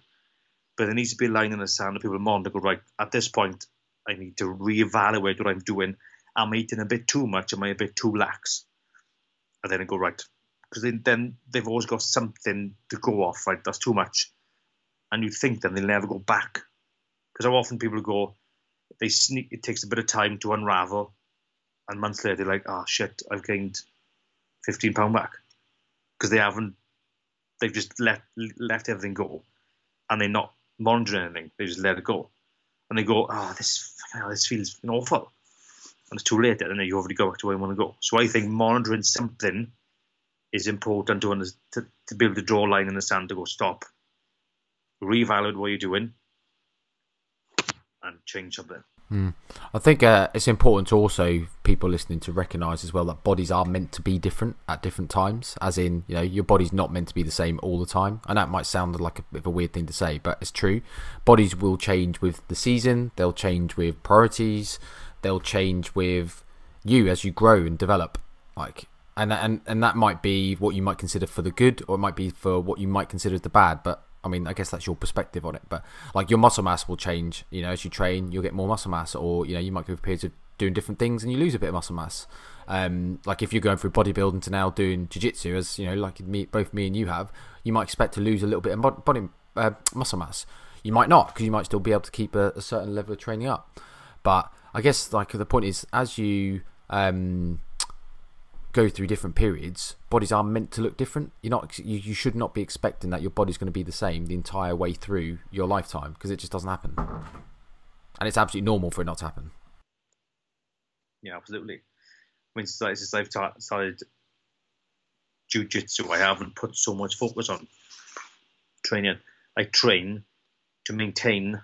S2: But there needs to be a line in the sand that people monitor. Go right at this point, I need to reevaluate what I'm doing. Am I eating a bit too much? Am I a bit too lax? And then I go right because then, they've always got something to go off. Right, that's too much, and you think then they'll never go back. Because how often people go, they sneak. It takes a bit of time to unravel, and months later they're like, "Oh shit, I've gained fifteen pound back," because they haven't they've just let left everything go, and they're not monitoring anything. They just let it go, and they go, "Oh, this this feels awful," and it's too late. And then, you already go back to where you want to go. So I think monitoring something is important to, to to be able to draw a line in the sand to go stop, reevaluate what you're doing, and change something.
S1: Mm. I think uh, it's important to also people listening to recognise as well that bodies are meant to be different at different times. As in, you know, your body's not meant to be the same all the time. I know it might sound like a bit of a weird thing to say, but it's true. Bodies will change with the season. They'll change with priorities. They'll change with you as you grow and develop. Like, and and and that might be what you might consider for the good, or it might be for what you might consider the bad. But I mean, I guess that's your perspective on it, but like your muscle mass will change. You know, as you train, you'll get more muscle mass, or you know, you might go periods of doing different things and you lose a bit of muscle mass. Um, like if you're going through bodybuilding to now doing jiu-jitsu, as you know, like me, both me and you have, you might expect to lose a little bit of body uh, muscle mass. You might not because you might still be able to keep a, a, certain level of training up. But I guess like the point is, as you um, go through different periods, bodies are meant to look different. You're not, you, you should not be expecting that your body's going to be the same the entire way through your lifetime because it just doesn't happen. And it's absolutely normal for it not to happen.
S2: Yeah, absolutely. I mean, since I've started jiu-jitsu, I haven't put so much focus on training. I train to maintain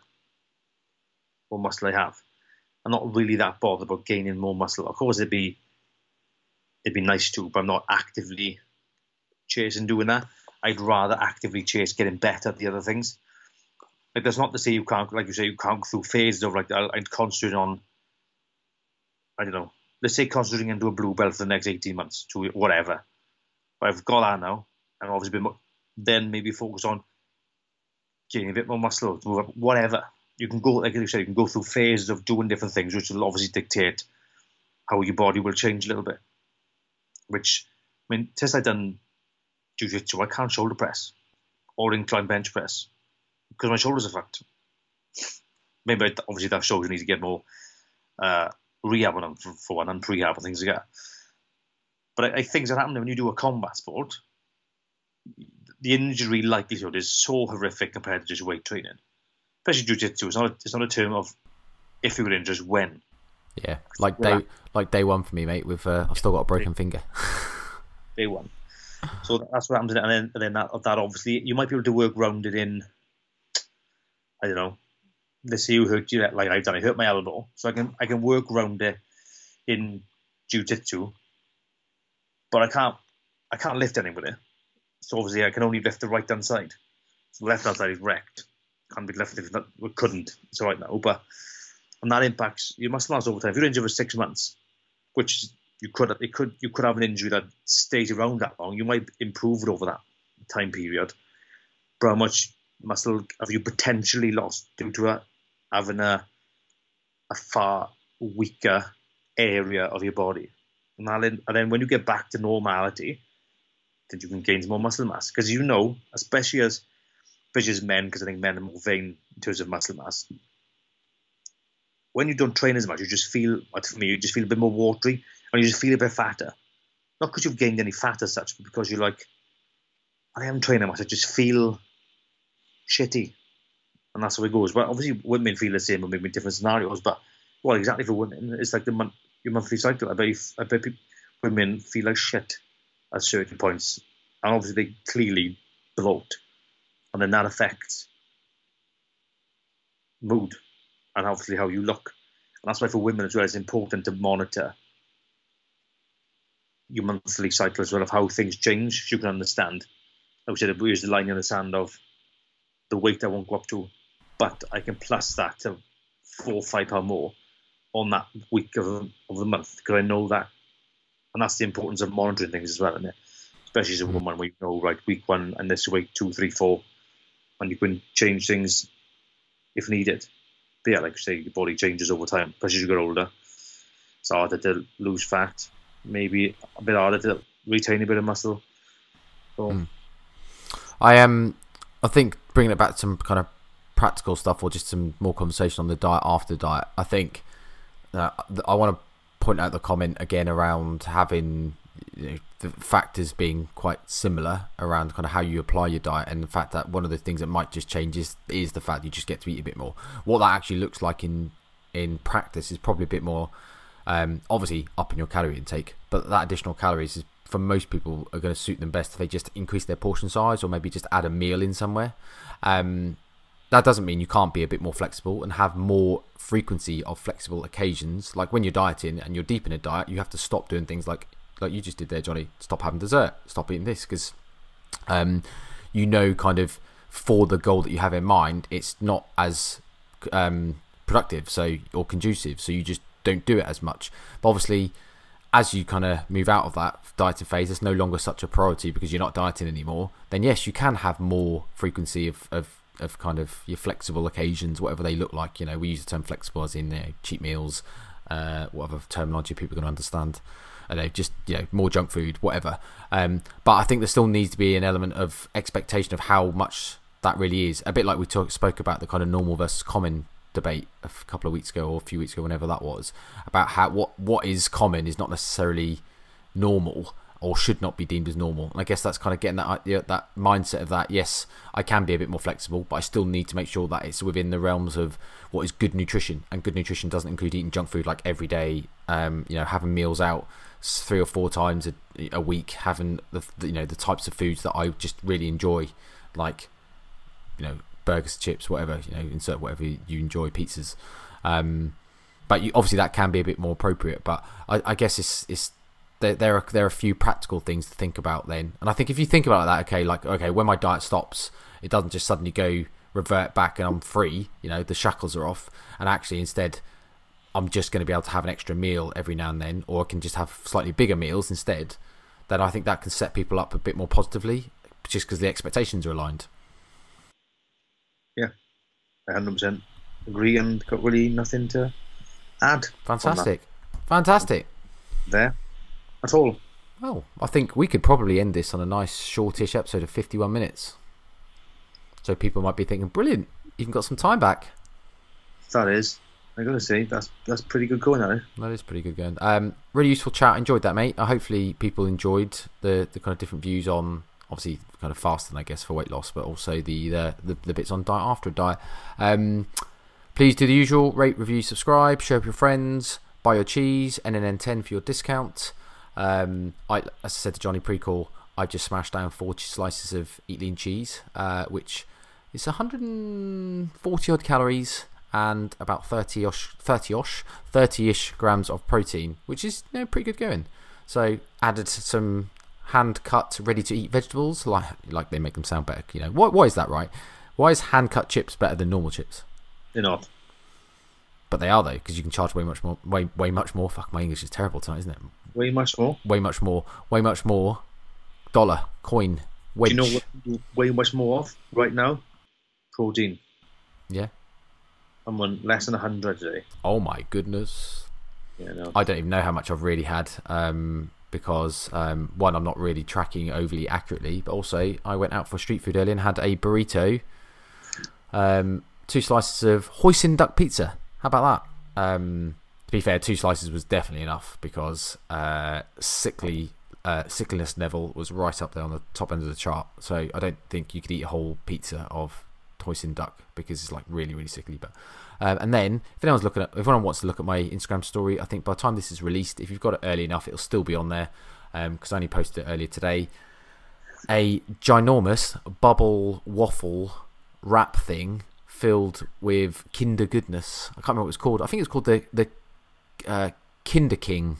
S2: what muscle I have. I'm not really that bothered about gaining more muscle. Of course, it'd be it'd be nice to, but I'm not actively chasing doing that. I'd rather actively chase getting better at the other things. Like that's not to say you can't, like you say, you can't go through phases of like I'd concentrate on. I don't know. Let's say concentrating into a blue belt for the next eighteen months to whatever. But I've got that now, and obviously been, then maybe focus on getting a bit more muscle, whatever. You can go, like you said, you can go through phases of doing different things, which will obviously dictate how your body will change a little bit which I mean, since I've done jiu-jitsu, I can't shoulder press or incline bench press because my shoulders are fucked. Maybe obviously that shows you need to get more uh, rehab on them for, for one and prehab and things like that. But I, I things that happen when you do a combat sport, the injury likelihood is so horrific compared to just weight training. Especially jiu-jitsu, it's not a, it's not a term of if you were injured, when.
S1: Yeah, like day like day one for me, mate. With uh, I've still got a broken finger.
S2: day one. So that's what happens, and then and then that, that obviously you might be able to work around it in. I don't know. Let's say you hurt you like I've done. I hurt my elbow, so I can I can work around it in jiu-jitsu, but I can't I can't lift anybody. So obviously I can only lift the right hand side. So the left hand side is wrecked. Can't be lifted if that we couldn't. It's all right now, but and that impacts your muscle mass over time. If you're injured for six months, which you could it could you could have an injury that stays around that long, you might improve it over that time period. But how much muscle have you potentially lost due to a, having a a far weaker area of your body? And then, and then when you get back to normality, then you can gain more muscle mass. Because you know, especially as especially as men, because I think men are more vain in terms of muscle mass when you don't train as much, you just feel, for me, you just feel a bit more watery and you just feel a bit fatter. Not because you've gained any fat as such, but because you're like, I am training much. I just feel shitty. And that's how it goes. But obviously, women feel the same, but maybe different scenarios. But, well, exactly for women, it's like the month, your monthly cycle. I bet, I bet women feel like shit at certain points. And obviously, they clearly bloat. And then that affects mood and obviously how you look. And that's why for women as well, it's important to monitor your monthly cycle as well of how things change. So you can understand. I would say we use the line in the sand of the weight I won't go up to, but I can plus that to four or five pound more on that week of, of the month because I know that. And that's the importance of monitoring things as well, isn't it? Especially as a woman, you know, right, week one and this week two, three, four, and you can change things if needed but yeah, like you say, your body changes over time, especially as you get older. It's harder to lose fat, maybe a bit harder to retain a bit of muscle. So, mm.
S1: I am. Um, I think bringing it back to some kind of practical stuff, or just some more conversation on the diet after diet. I think uh, I want to point out the comment again around having you know, the factors being quite similar around kind of how you apply your diet and the fact that one of the things that might just change is, is the fact you just get to eat a bit more. What that actually looks like in in practice is probably a bit more um, obviously up in your calorie intake, but that additional calories is for most people are going to suit them best if they just increase their portion size or maybe just add a meal in somewhere. Um, that doesn't mean you can't be a bit more flexible and have more frequency of flexible occasions. Like when you're dieting and you're deep in a diet, you have to stop doing things like like you just did there, Johnny. Stop having dessert. Stop eating this because um, you know, kind of for the goal that you have in mind, it's not as um, productive, so or conducive. So you just don't do it as much. But obviously, as you kind of move out of that dieting phase, it's no longer such a priority because you're not dieting anymore. Then yes, you can have more frequency of, of, of kind of your flexible occasions, whatever they look like. You know, we use the term flexible as in you know, cheat meals, uh, whatever terminology people are going to understand. I know, just you know, more junk food, whatever. Um, but I think there still needs to be an element of expectation of how much that really is. A bit like we talk, spoke about the kind of normal versus common debate a couple of weeks ago or a few weeks ago, whenever that was, about how what what is common is not necessarily normal or should not be deemed as normal. And I guess that's kind of getting that idea, that mindset of that. Yes, I can be a bit more flexible, but I still need to make sure that it's within the realms of what is good nutrition. And good nutrition doesn't include eating junk food like every day. Um, you know, having meals out three or four times a, a week, having the you know the types of foods that I just really enjoy, like you know burgers, chips, whatever you know, insert whatever you enjoy, pizzas. Um, but you, obviously that can be a bit more appropriate. But I, I guess it's it's there, there are there are a few practical things to think about then. And I think if you think about that, okay, like okay, when my diet stops, it doesn't just suddenly go revert back and I'm free. You know, the shackles are off, and actually instead. I'm just going to be able to have an extra meal every now and then, or I can just have slightly bigger meals instead. Then I think that can set people up a bit more positively, just because the expectations are aligned.
S2: Yeah, I 100% agree and got really nothing to add.
S1: Fantastic. Fantastic.
S2: There at all.
S1: Well, I think we could probably end this on a nice shortish episode of 51 minutes. So people might be thinking, brilliant, even got some time back.
S2: That is. I gotta say, that's that's pretty good going now.
S1: That is pretty good going. Um, really useful chat. Enjoyed that, mate. Uh, hopefully, people enjoyed the the kind of different views on obviously kind of fasting, I guess, for weight loss, but also the the, the, the bits on diet after a diet. Um, please do the usual: rate, review, subscribe, share with your friends, buy your cheese, NNN10 for your discount. Um, I, as I said to Johnny Precall, I just smashed down four slices of Eat Lean cheese, uh, which is 140 odd calories and about 30 osh, 30 osh, 30ish grams of protein, which is you know, pretty good going. So added some hand cut, ready to eat vegetables, like like they make them sound better. You know, why, why is that right? Why is hand cut chips better than normal chips?
S2: They're not.
S1: But they are though, because you can charge way much more. Way way much more. Fuck, my English is terrible tonight, isn't it?
S2: Way much more.
S1: Way much more. Way much more. Dollar coin. Wedge.
S2: Do you know what? Way much more of right now. Protein.
S1: Yeah.
S2: Less than hundred today.
S1: Oh my goodness.
S2: Yeah, no.
S1: I don't even know how much I've really had. Um, because um, one, I'm not really tracking overly accurately, but also I went out for street food earlier and had a burrito, um, two slices of hoisin duck pizza. How about that? Um, to be fair, two slices was definitely enough because uh, sickly uh, sickliness level was right up there on the top end of the chart. So I don't think you could eat a whole pizza of hoisin duck because it's like really really sickly. But um, and then if anyone's looking at if anyone wants to look at my Instagram story, I think by the time this is released, if you've got it early enough, it'll still be on there because um, I only posted it earlier today. A ginormous bubble waffle wrap thing filled with Kinder goodness. I can't remember what it's called. I think it's called the the uh, Kinder King,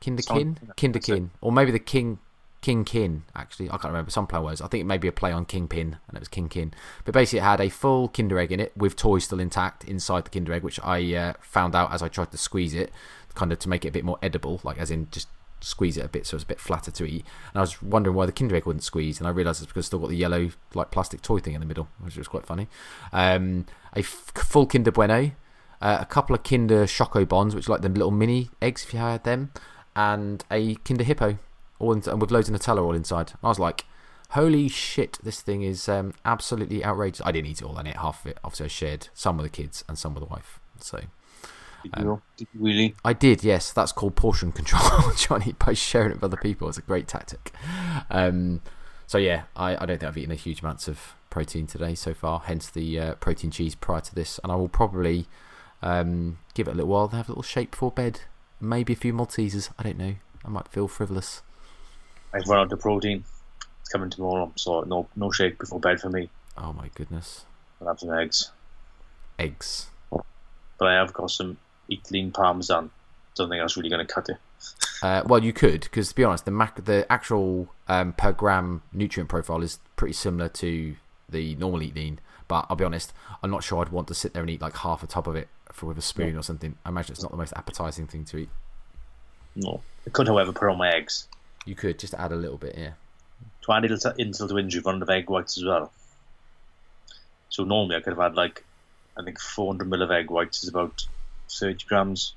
S1: Kinderkin, Kinderkin, or maybe the King King Kin. Actually, I can't remember. Some play was. I think it may be a play on Kingpin, and it was King Kin. But basically, it had a full Kinder Egg in it with toys still intact inside the Kinder Egg, which I uh, found out as I tried to squeeze it, kind of to make it a bit more edible, like as in just squeeze it a bit so it's a bit flatter to eat. And I was wondering why the Kinder Egg wouldn't squeeze, and I realised it's because it's still got the yellow like plastic toy thing in the middle, which was quite funny. Um, a f- full Kinder Bueno, uh, a couple of Kinder Schoko-Bons, which are like the little mini eggs if you had them, and a Kinder Hippo, all in, and with loads of Nutella all inside. I was like, holy shit, this thing is um, absolutely outrageous. I didn't eat it all, I ate half of it. Obviously, I shared some with the kids and some with the wife. So.
S2: Did you, um, did you really?
S1: I did, yes. That's called portion control, Johnny, by sharing it with other people. It's a great tactic. Um, so, yeah, I, I don't think I've eaten a huge amounts of protein today so far, hence the uh, protein cheese prior to this. And I will probably um, give it a little while, and have a little shake before bed. Maybe a few Maltesers. I don't know. I might feel frivolous.
S2: I've run out of protein. It's coming tomorrow, so no no shake before bed for me.
S1: Oh my goodness.
S2: I'll have some eggs.
S1: Eggs.
S2: But I have got some Eat Lean Parmesan. Don't think that's really going to cut it.
S1: Uh, well, you could, because to be honest, the mac- the actual um, per gram nutrient profile is pretty similar to the normal Eat Lean. But I'll be honest, I'm not sure I'd want to sit there and eat like half a tub of it for with a spoon or something. I imagine it's not the most appetizing thing to eat.
S2: No. I could, however, put on my eggs.
S1: You could just add a little bit, yeah.
S2: To add insult insult to injury, one of egg whites as well. So normally I could have had like, I think 400 ml of egg whites is about 30 grams.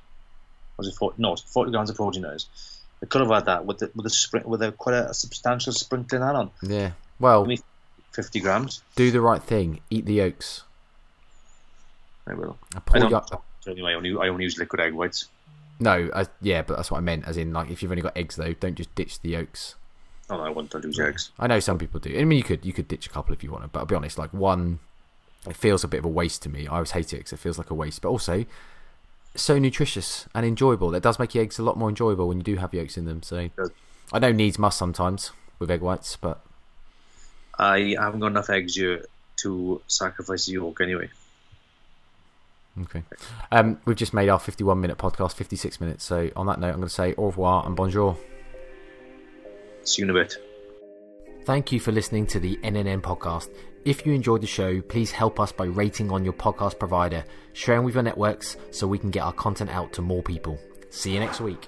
S2: Was it 40? No, it's 40 grams of protein. Is. I could have had that with the, with a spring with a quite a, substantial sprinkling that on.
S1: Yeah. Well,
S2: Only 50 grams.
S1: do the right thing. Eat the yolks.
S2: I will.
S1: I
S2: I don't.
S1: you up.
S2: Anyway, I only I only use liquid egg whites.
S1: No, I, yeah, but that's what I meant. As in, like, if you've only got eggs, though, don't just ditch the yolks.
S2: Oh, no, I want to lose eggs.
S1: I know some people do. I mean, you could you could ditch a couple if you want to, but I'll be honest. Like one, it feels a bit of a waste to me. I always hate it because it feels like a waste, but also so nutritious and enjoyable. It does make your eggs a lot more enjoyable when you do have yolks in them. So. I know needs must sometimes with egg whites, but
S2: I haven't got enough eggs here to sacrifice the yolk anyway.
S1: Okay. Um, we've just made our 51 minute podcast 56 minutes. So on that note, I'm going to say au revoir and bonjour.
S2: See you in a bit.
S1: Thank you for listening to the NNN podcast. If you enjoyed the show, please help us by rating on your podcast provider, sharing with your networks so we can get our content out to more people. See you next week.